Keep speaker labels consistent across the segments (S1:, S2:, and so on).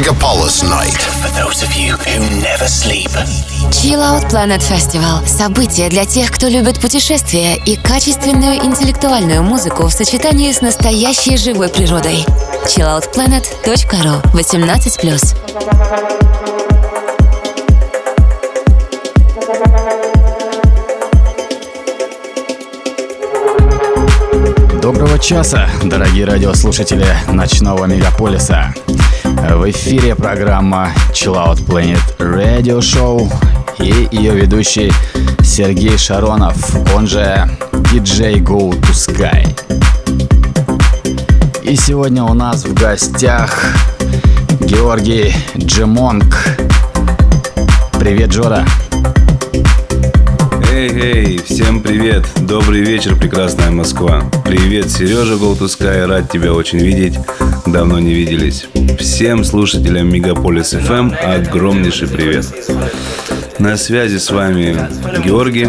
S1: Megapolis Night. For those of you who never sleep. Chill Out Planet Festival – событие для тех, кто любит путешествия и качественную интеллектуальную музыку в сочетании с настоящей живой природой. chilloutplanet.ru 18+.
S2: Доброго часа, дорогие радиослушатели ночного мегаполиса. В эфире программа Chill Planet Radio Show и ее ведущий Сергей Шаронов, он же DJ Go to Sky. И сегодня у нас в гостях Георгий Джемонг. Привет, Джора.
S3: Эй, эй, всем привет! Добрый вечер, прекрасная Москва. Привет, Сережа Голтускай, рад тебя очень видеть. Давно не виделись. Всем слушателям Мегаполис FM огромнейший привет. На связи с вами Георгий,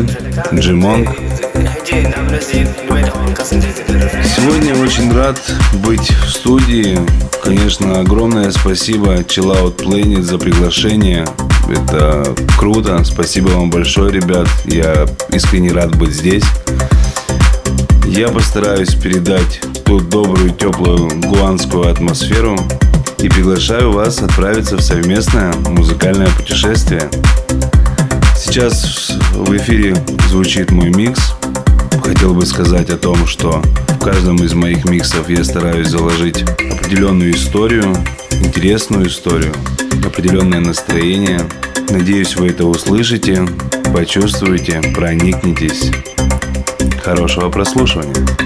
S3: Джимонг. Сегодня очень рад быть в студии. Конечно, огромное спасибо Chill Out Planet за приглашение. Это круто. Спасибо вам большое, ребят. Я искренне рад быть здесь. Я постараюсь передать ту добрую, теплую гуанскую атмосферу и приглашаю вас отправиться в совместное музыкальное путешествие. Сейчас в эфире звучит мой микс. Хотел бы сказать о том, что в каждом из моих миксов я стараюсь заложить определенную историю, интересную историю, определенное настроение. Надеюсь, вы это услышите, почувствуете, проникнетесь. Хорошего прослушивания.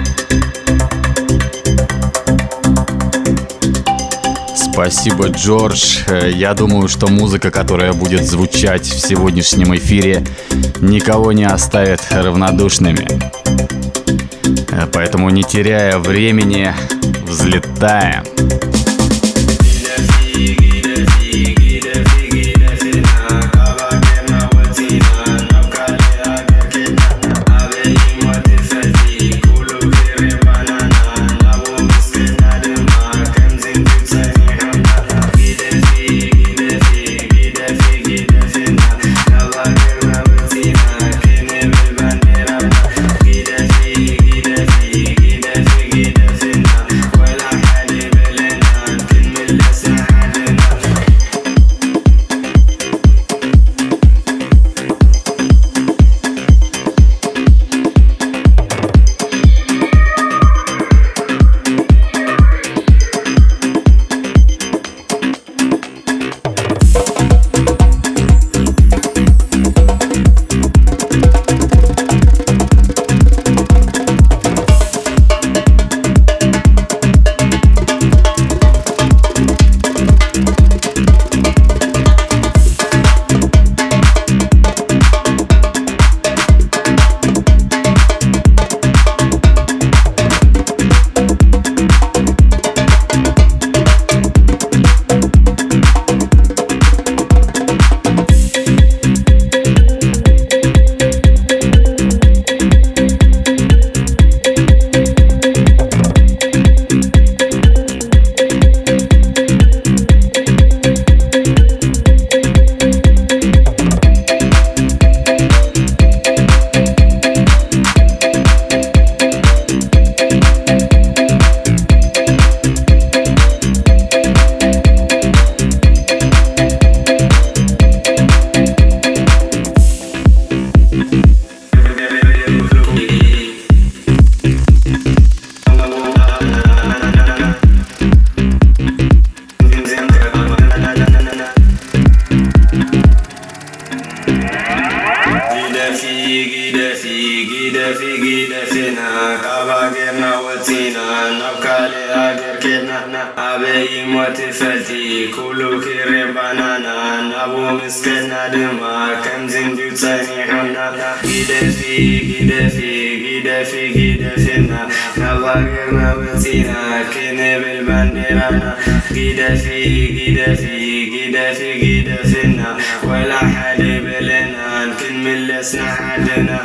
S2: Спасибо, Джордж. Э, я думаю, что музыка, которая будет звучать в сегодняшнем эфире, никого не оставит равнодушными. Э, поэтому, не теряя времени, взлетаем.
S1: جديدة زنا ولا حد بلنا نكمل لسنا حدنا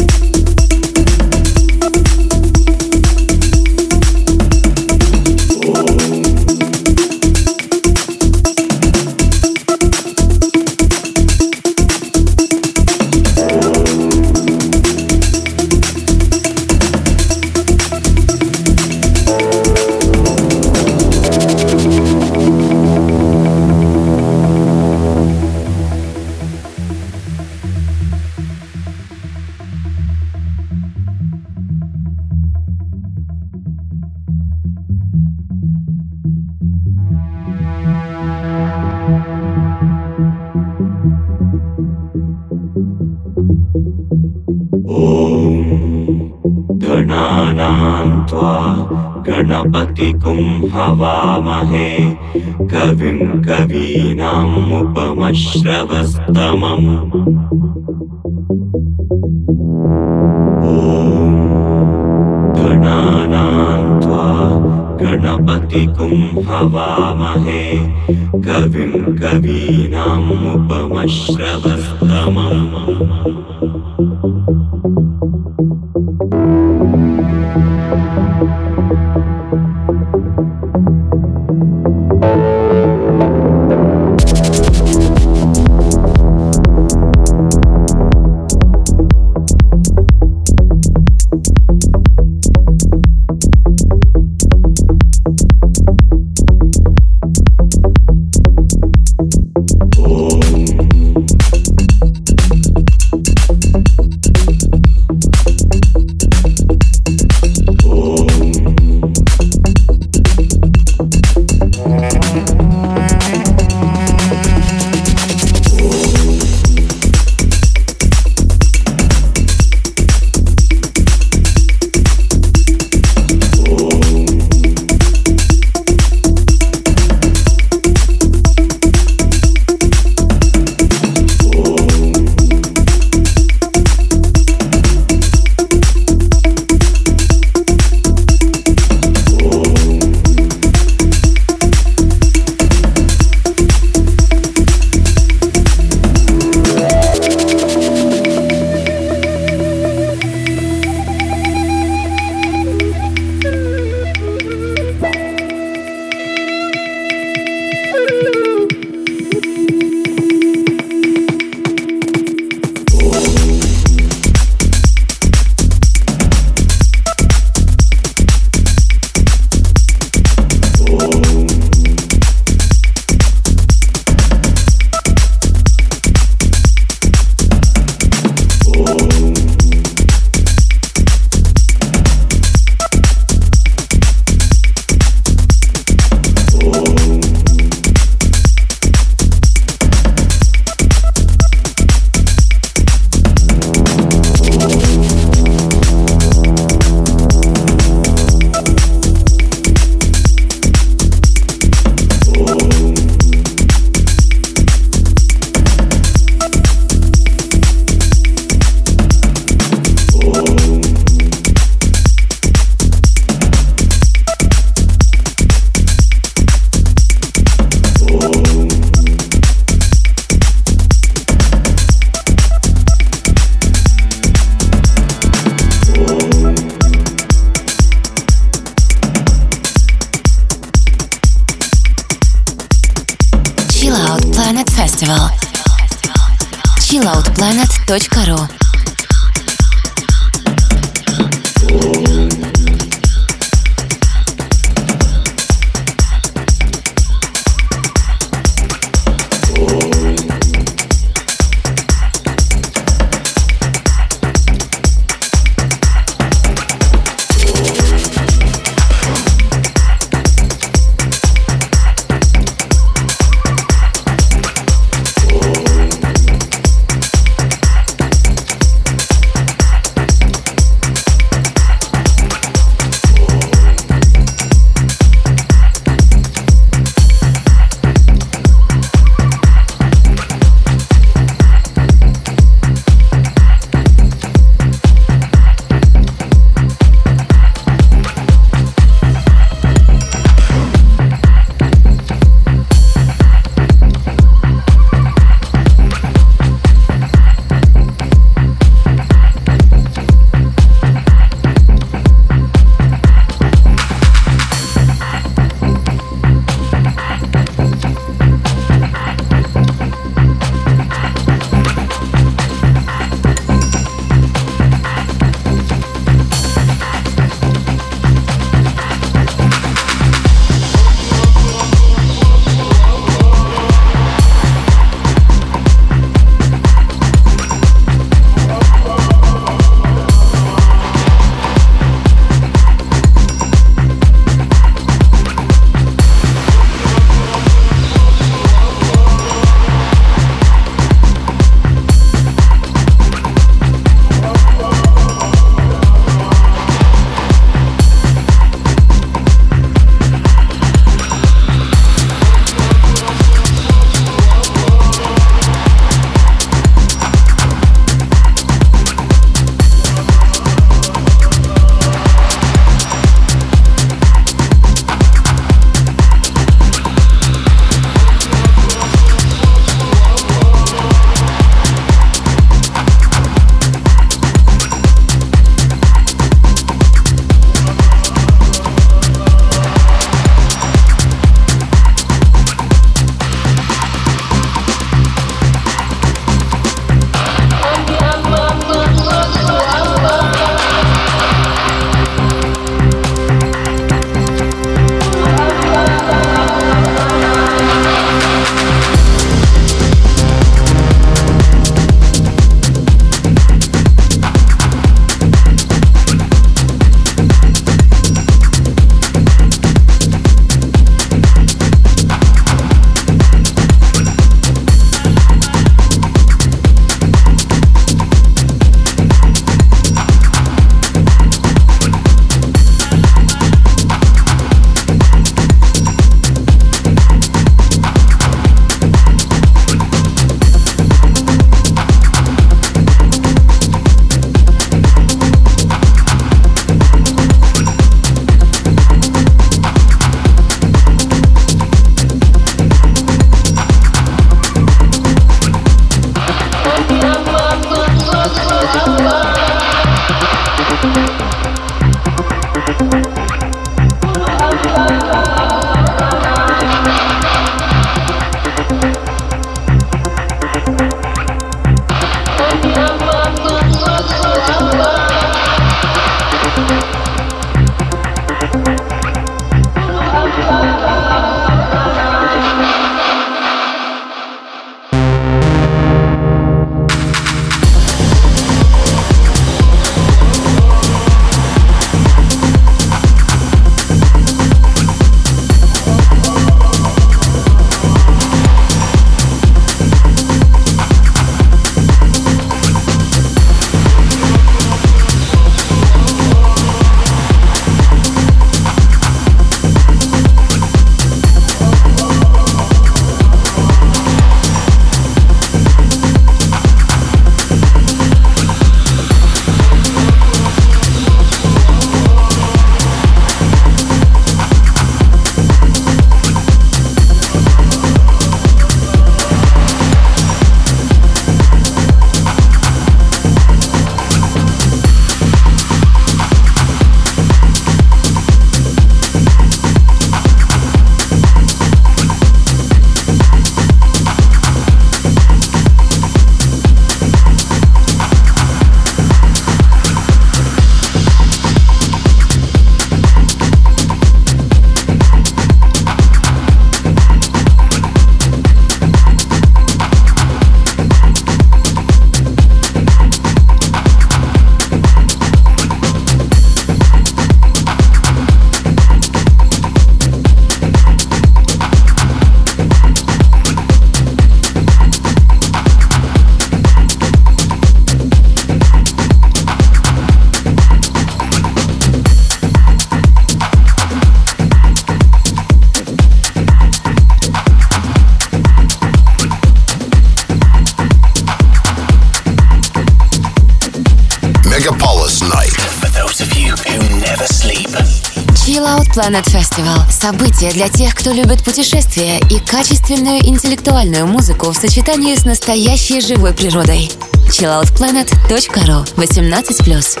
S1: событие для тех, кто любит путешествия и качественную интеллектуальную музыку в сочетании с настоящей живой природой. chilloutplanet.ru 18+.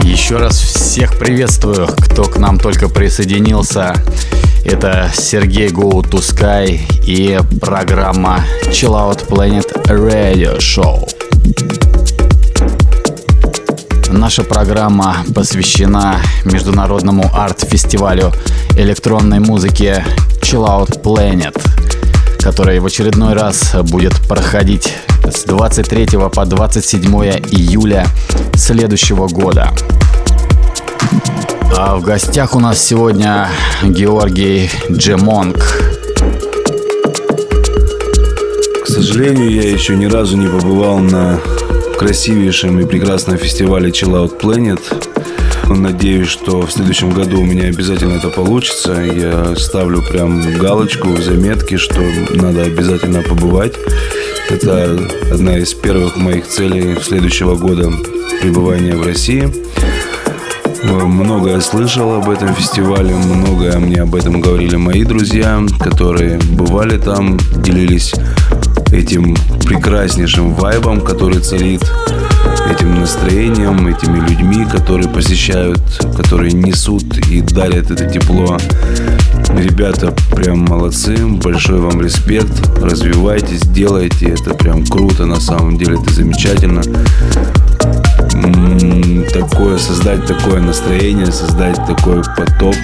S4: Еще раз всех приветствую, кто к нам только присоединился. Это Сергей Go to и программа Chill Out Planet Radio Show. Наша программа посвящена международному арт-фестивалю электронной музыки Chill Out Planet, который в очередной раз будет проходить с 23 по 27 июля следующего года. А в гостях у нас сегодня Георгий Джемонг.
S3: К сожалению, я еще ни разу не побывал на красивейшем и прекрасном фестивале Chill Out Planet. Надеюсь, что в следующем году у меня обязательно это получится. Я ставлю прям галочку в заметке, что надо обязательно побывать. Это одна из первых моих целей следующего года пребывания в России. Многое слышал об этом фестивале, многое мне об этом говорили мои друзья, которые бывали там, делились этим прекраснейшим вайбом, который царит, этим настроением, этими людьми, которые посещают, которые несут и дарят это тепло. Ребята прям молодцы, большой вам респект, развивайтесь, делайте, это прям круто, на самом деле. Это замечательно. Такое, создать такое настроение, создать такой поток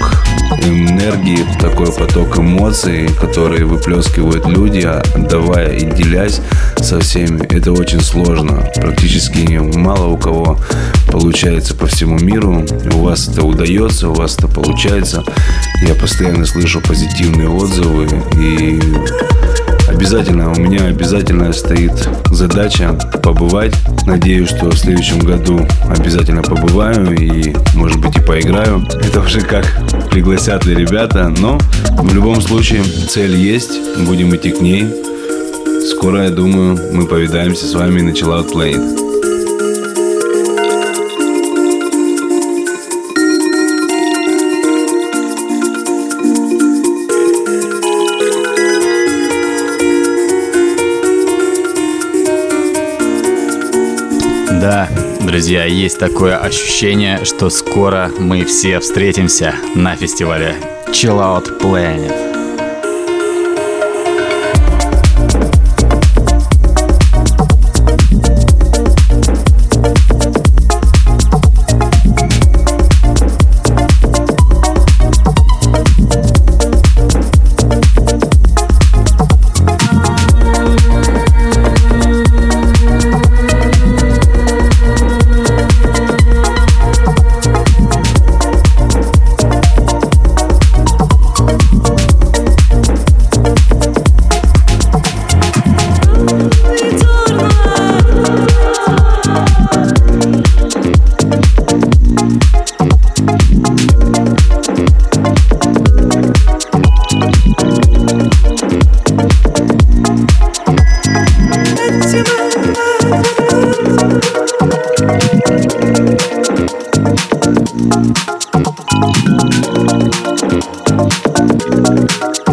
S3: энергии, такой поток эмоций, которые выплескивают люди, отдавая и делясь со всеми. Это очень сложно. Практически мало у кого получается по всему миру. У вас это удается, у вас это получается. Я постоянно слышу позитивные отзывы и Обязательно, у меня обязательно стоит задача побывать. Надеюсь, что в следующем году обязательно побываю и, может быть, и поиграю. Это уже как пригласят ли ребята, но в любом случае цель есть, будем идти к ней. Скоро, я думаю, мы повидаемся с вами на Chill Out Planet.
S4: Да, друзья, есть такое ощущение, что скоро мы все встретимся на фестивале Chill Out Planet.
S1: Thank you.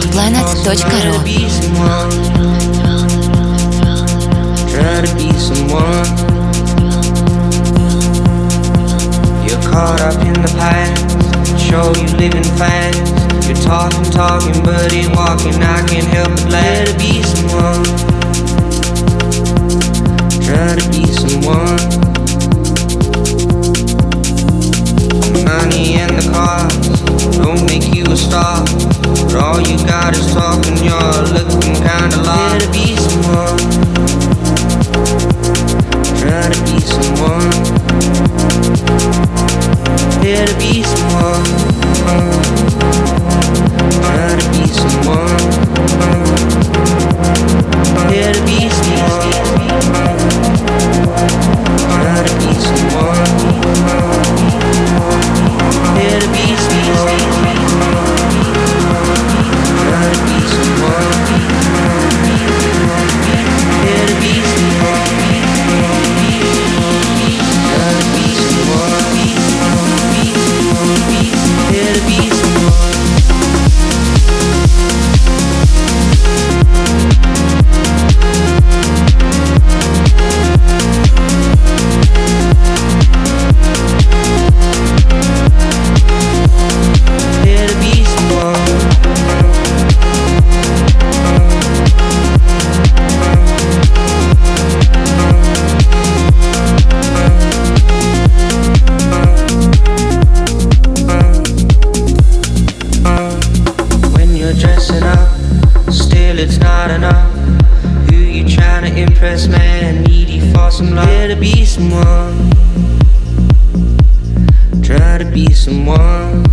S1: chilloutplanet.ru you're dressing up, still it's not enough. Who you trying to impress, man? Needy for some love.
S5: Try to be someone. Try to be someone.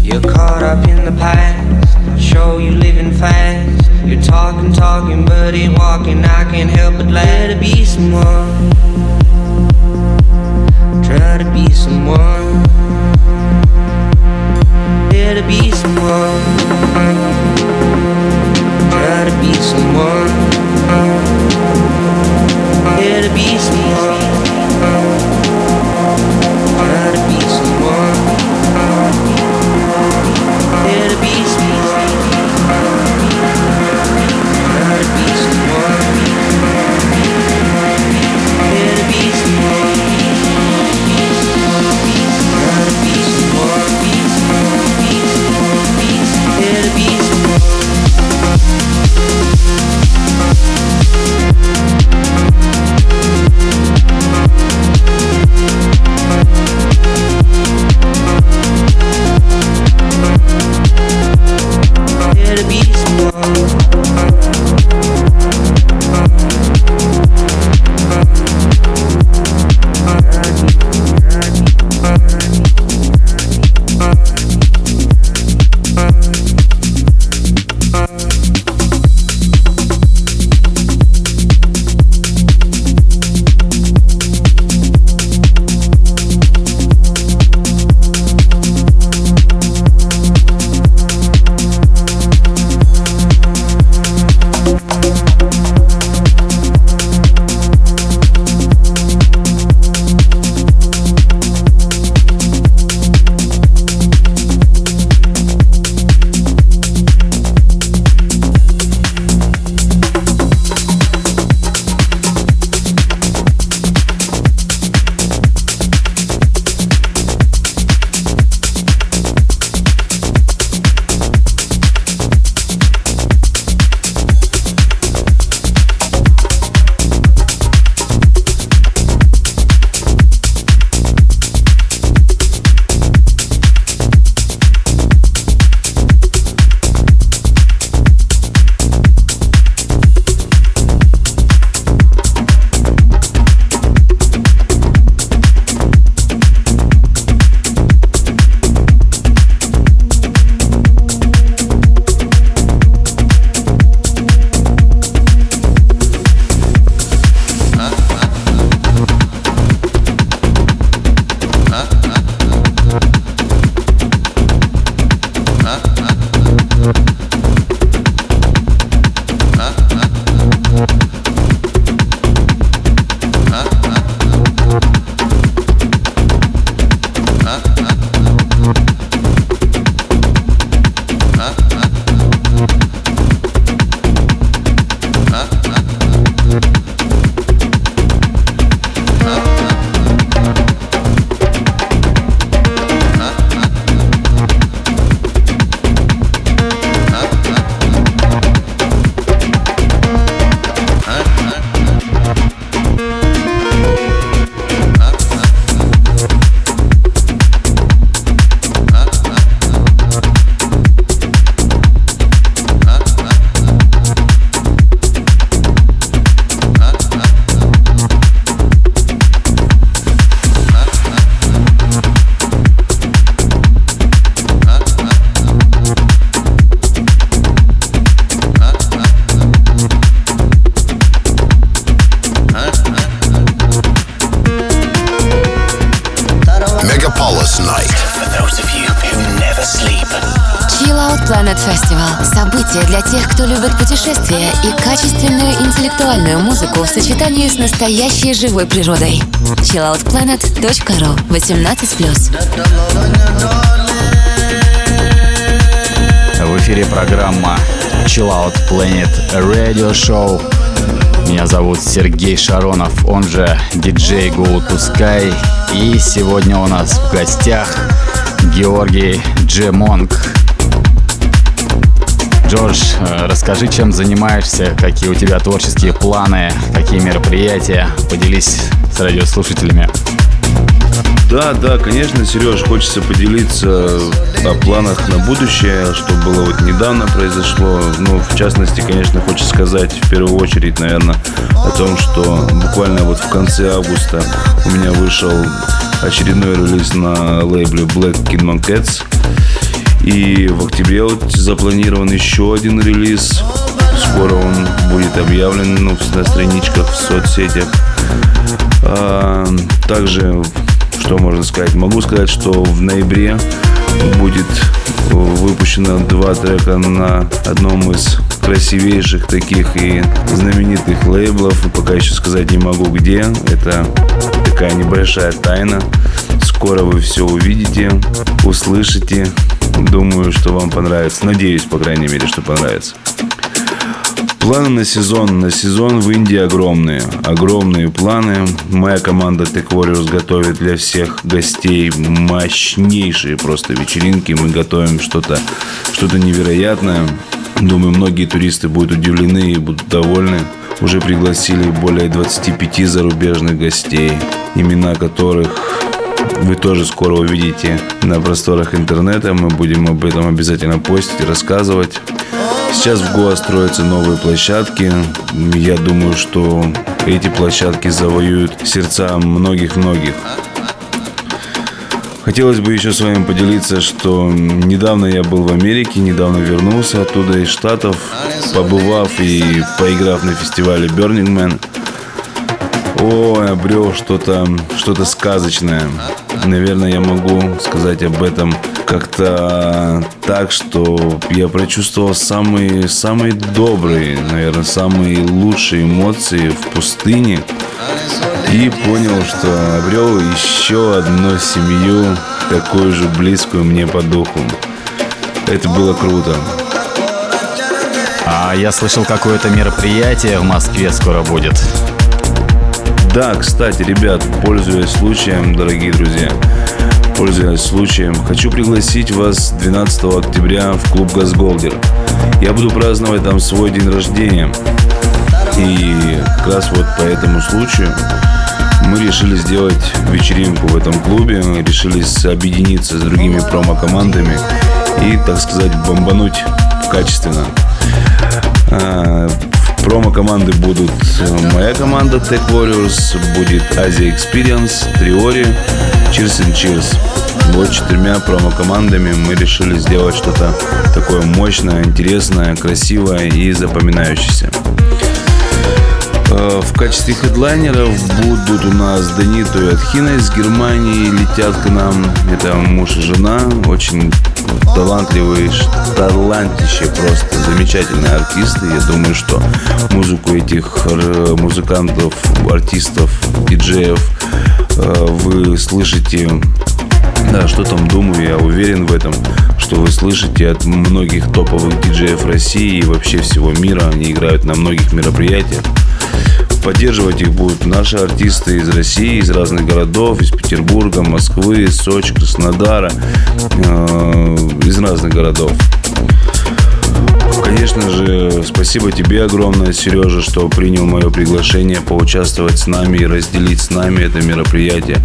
S5: You're caught up in the past. Show you living fast. You're talking, talking, but ain't walking. I can't help but let it be someone. Try to be someone try to be someone. Try to be someone. Try to be someone. Try to be someone. To be
S1: love настоящей живой природой. chilloutplanet.ru 18+.
S4: В эфире программа Chill Out Planet Radio Show. Меня зовут Сергей Шаронов, он же диджей Go to Sky. И сегодня у нас в гостях Георгий Джемонг. Джордж, э, расскажи, чем занимаешься, какие у тебя творческие планы, какие мероприятия. Поделись с радиослушателями.
S3: Да, да, конечно, Сереж, хочется поделиться о планах на будущее, что было вот недавно произошло. Ну, в частности, конечно, хочется сказать в первую очередь, наверное, о том, что буквально вот в конце августа у меня вышел очередной релиз на лейбле Black Kidman Cats. И в октябре вот запланирован еще один релиз. Скоро он будет объявлен ну, на страничках в соцсетях. А, также что можно сказать? Могу сказать, что в ноябре будет выпущено два трека на одном из красивейших таких и знаменитых лейблов. И пока еще сказать не могу где. Это такая небольшая тайна. Скоро вы все увидите, услышите. Думаю, что вам понравится. Надеюсь, по крайней мере, что понравится. Планы на сезон. На сезон в Индии огромные. Огромные планы. Моя команда Tech Warriors готовит для всех гостей мощнейшие просто вечеринки. Мы готовим что-то что невероятное. Думаю, многие туристы будут удивлены и будут довольны. Уже пригласили более 25 зарубежных гостей, имена которых вы тоже скоро увидите на просторах интернета. Мы будем об этом обязательно постить, рассказывать. Сейчас в Гоа строятся новые площадки. Я думаю, что эти площадки завоюют сердца многих-многих. Хотелось бы еще с вами поделиться, что недавно я был в Америке, недавно вернулся оттуда из Штатов, побывав и поиграв на фестивале Burning Man. Ой, обрел что-то что сказочное. Наверное, я могу сказать об этом как-то так, что я прочувствовал самые, самые добрые, наверное, самые лучшие эмоции в пустыне. И понял, что обрел еще одну семью, такую же близкую мне по духу. Это было круто.
S4: А я слышал, какое-то мероприятие в Москве скоро будет.
S3: Да, кстати, ребят, пользуясь случаем, дорогие друзья, пользуясь случаем, хочу пригласить вас 12 октября в клуб «Газголдер». Я буду праздновать там свой день рождения. И как раз вот по этому случаю мы решили сделать вечеринку в этом клубе, мы решили объединиться с другими промо-командами и, так сказать, бомбануть качественно. Промо-команды будут э, моя команда Tech Warriors, будет Asia Experience, Триори, Cheers and Cheers. Вот четырьмя промо-командами мы решили сделать что-то такое мощное, интересное, красивое и запоминающееся. Э, в качестве хедлайнеров будут у нас Данито и Атхина из Германии летят к нам. Это муж и жена, очень талантливые, талантище просто, замечательные артисты. Я думаю, что музыку этих музыкантов, артистов, диджеев э, вы слышите да, что там думаю, я уверен в этом, что вы слышите от многих топовых диджеев России и вообще всего мира. Они играют на многих мероприятиях. Поддерживать их будут наши артисты из России, из разных городов, из Петербурга, Москвы, Сочи, Краснодара, э, из разных городов. Конечно же, спасибо тебе огромное, Сережа, что принял мое приглашение поучаствовать с нами и разделить с нами это мероприятие,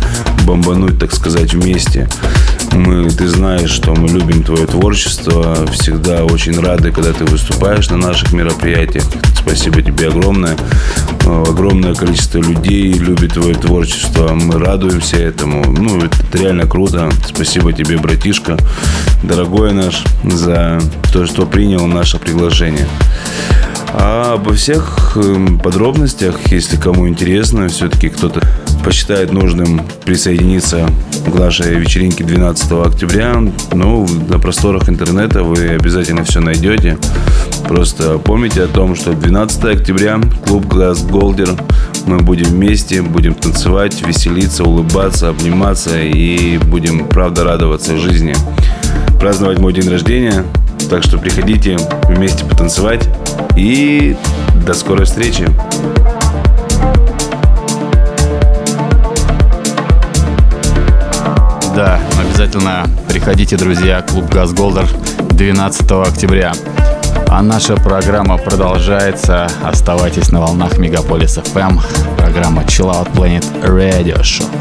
S3: бомбануть, так сказать, вместе. Мы, ты знаешь, что мы любим твое творчество, всегда очень рады, когда ты выступаешь на наших мероприятиях. Спасибо тебе огромное. Огромное количество людей любит твое творчество. Мы радуемся этому. Ну, это реально круто. Спасибо тебе, братишка, дорогой наш, за то, что принял наше приглашение. А обо всех эм, подробностях, если кому интересно, все-таки кто-то посчитает нужным присоединиться к нашей вечеринке 12 октября, ну, на просторах интернета вы обязательно все найдете. Просто помните о том, что 12 октября клуб Glass Голдер мы будем вместе, будем танцевать, веселиться, улыбаться, обниматься и будем, правда, радоваться жизни. Праздновать мой день рождения. Так что приходите вместе потанцевать. И до скорой встречи.
S4: Обязательно приходите, друзья, клуб Газголдер 12 октября. А наша программа продолжается. Оставайтесь на волнах Мегаполис FM. Программа Chill Out Planet Radio Show.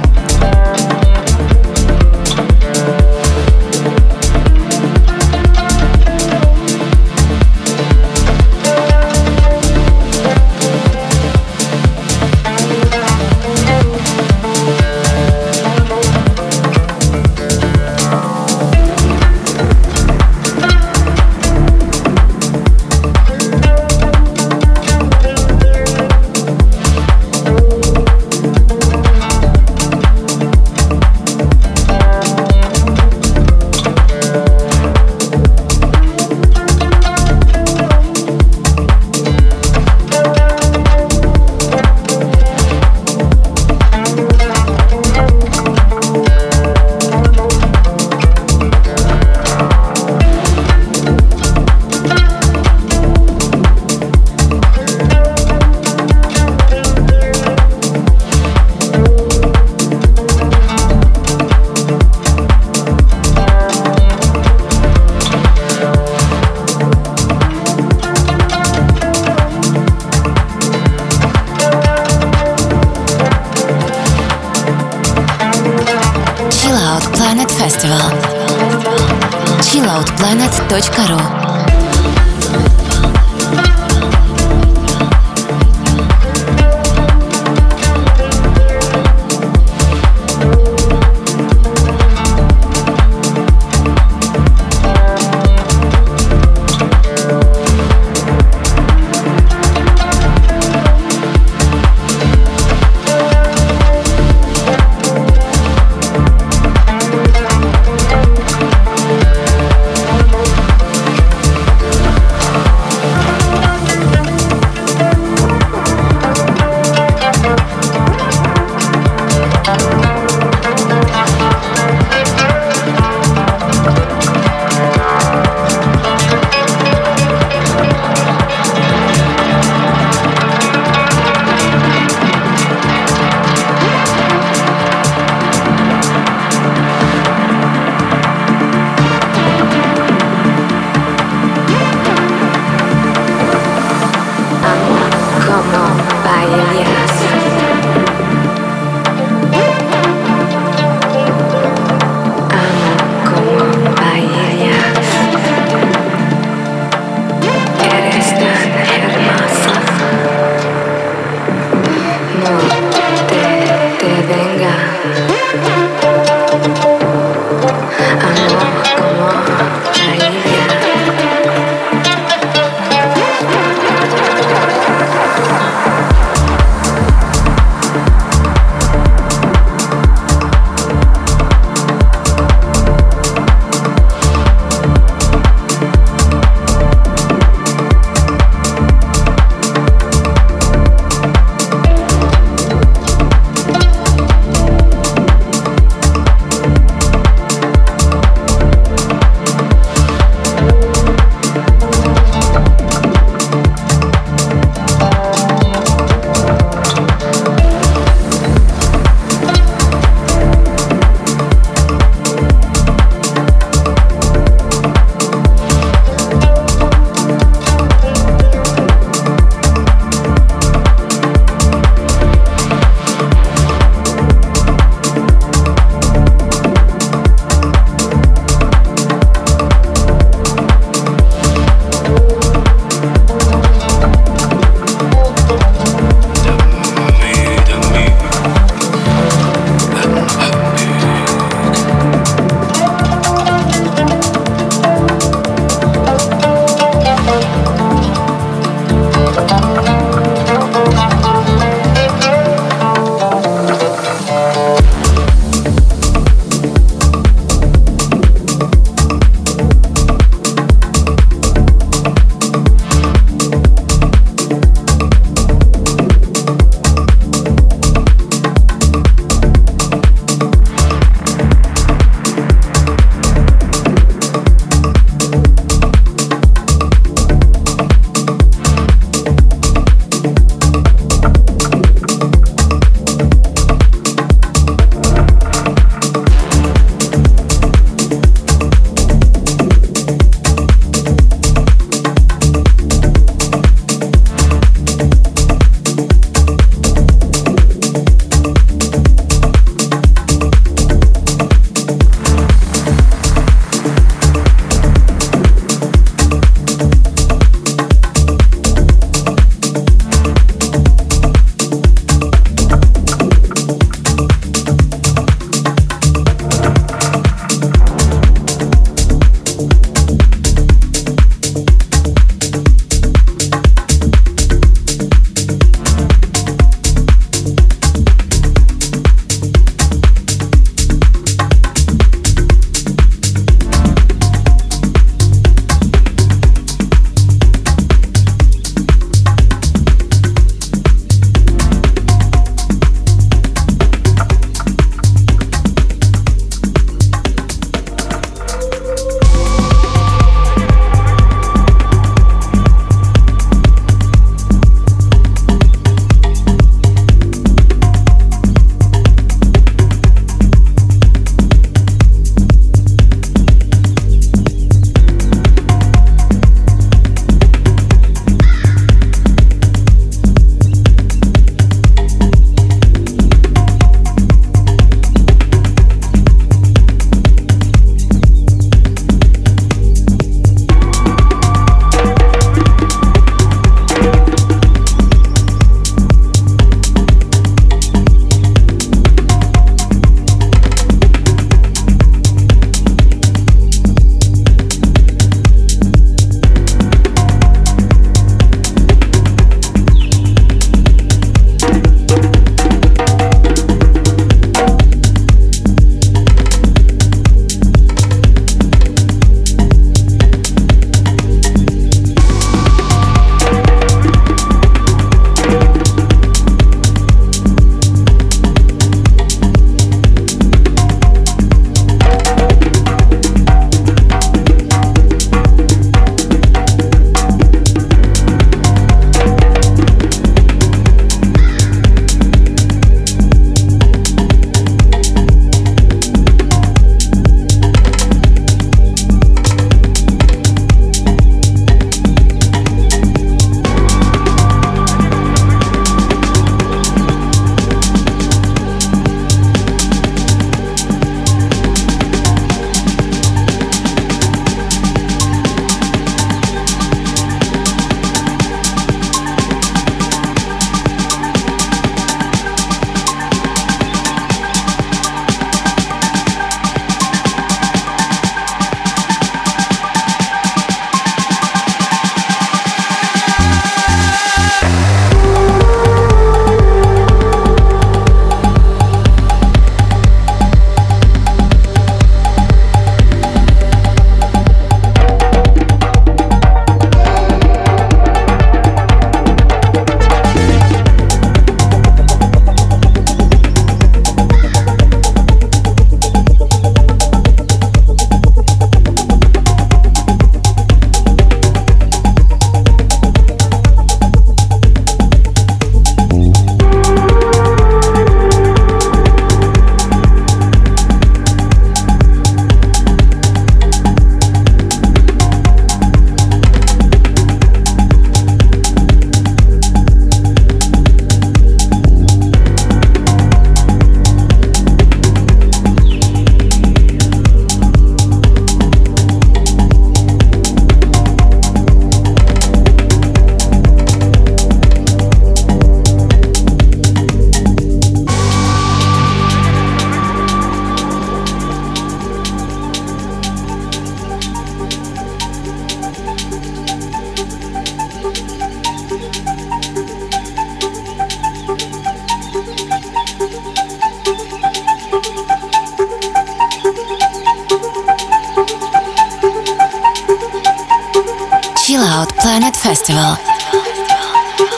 S1: Planet Festival.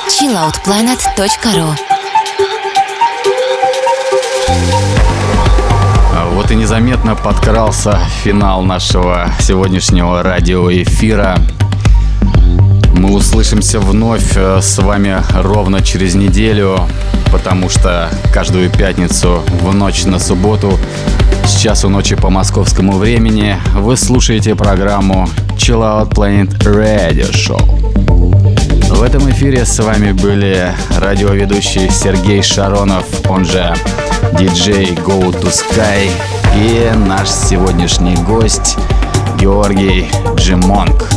S1: chilloutplanet.ru
S4: Вот и незаметно подкрался финал нашего сегодняшнего радиоэфира. Мы услышимся вновь э, с вами ровно через неделю, потому что каждую пятницу в ночь на субботу с часу ночи по московскому времени вы слушаете программу Chill Out Planet Radio Show. В этом эфире с вами были радиоведущий Сергей Шаронов, он же диджей Go to Sky и наш сегодняшний гость Георгий Джимонг.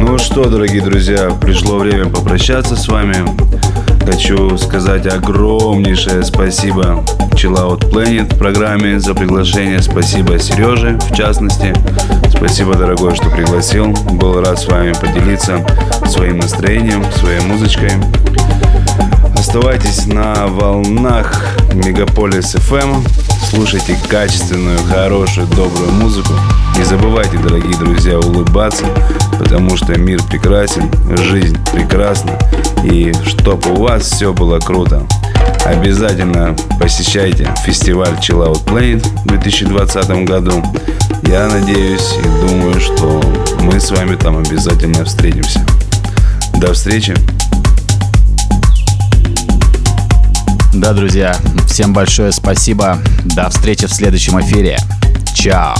S3: Ну что, дорогие друзья, пришло время попрощаться с вами. Хочу сказать огромнейшее спасибо Chill Out Planet программе за приглашение. Спасибо Сереже, в частности. Спасибо, дорогой, что пригласил. Был рад с вами поделиться своим настроением, своей музычкой. Оставайтесь на волнах Мегаполис FM. Слушайте качественную, хорошую, добрую музыку. Не забывайте, дорогие друзья, улыбаться, потому что мир прекрасен, жизнь прекрасна. И чтобы у вас все было круто. Обязательно посещайте фестиваль Chill Out Planet в 2020 году. Я надеюсь и думаю, что мы с вами там обязательно встретимся. До встречи!
S4: Да, друзья, всем большое спасибо. До встречи в следующем эфире. Чао.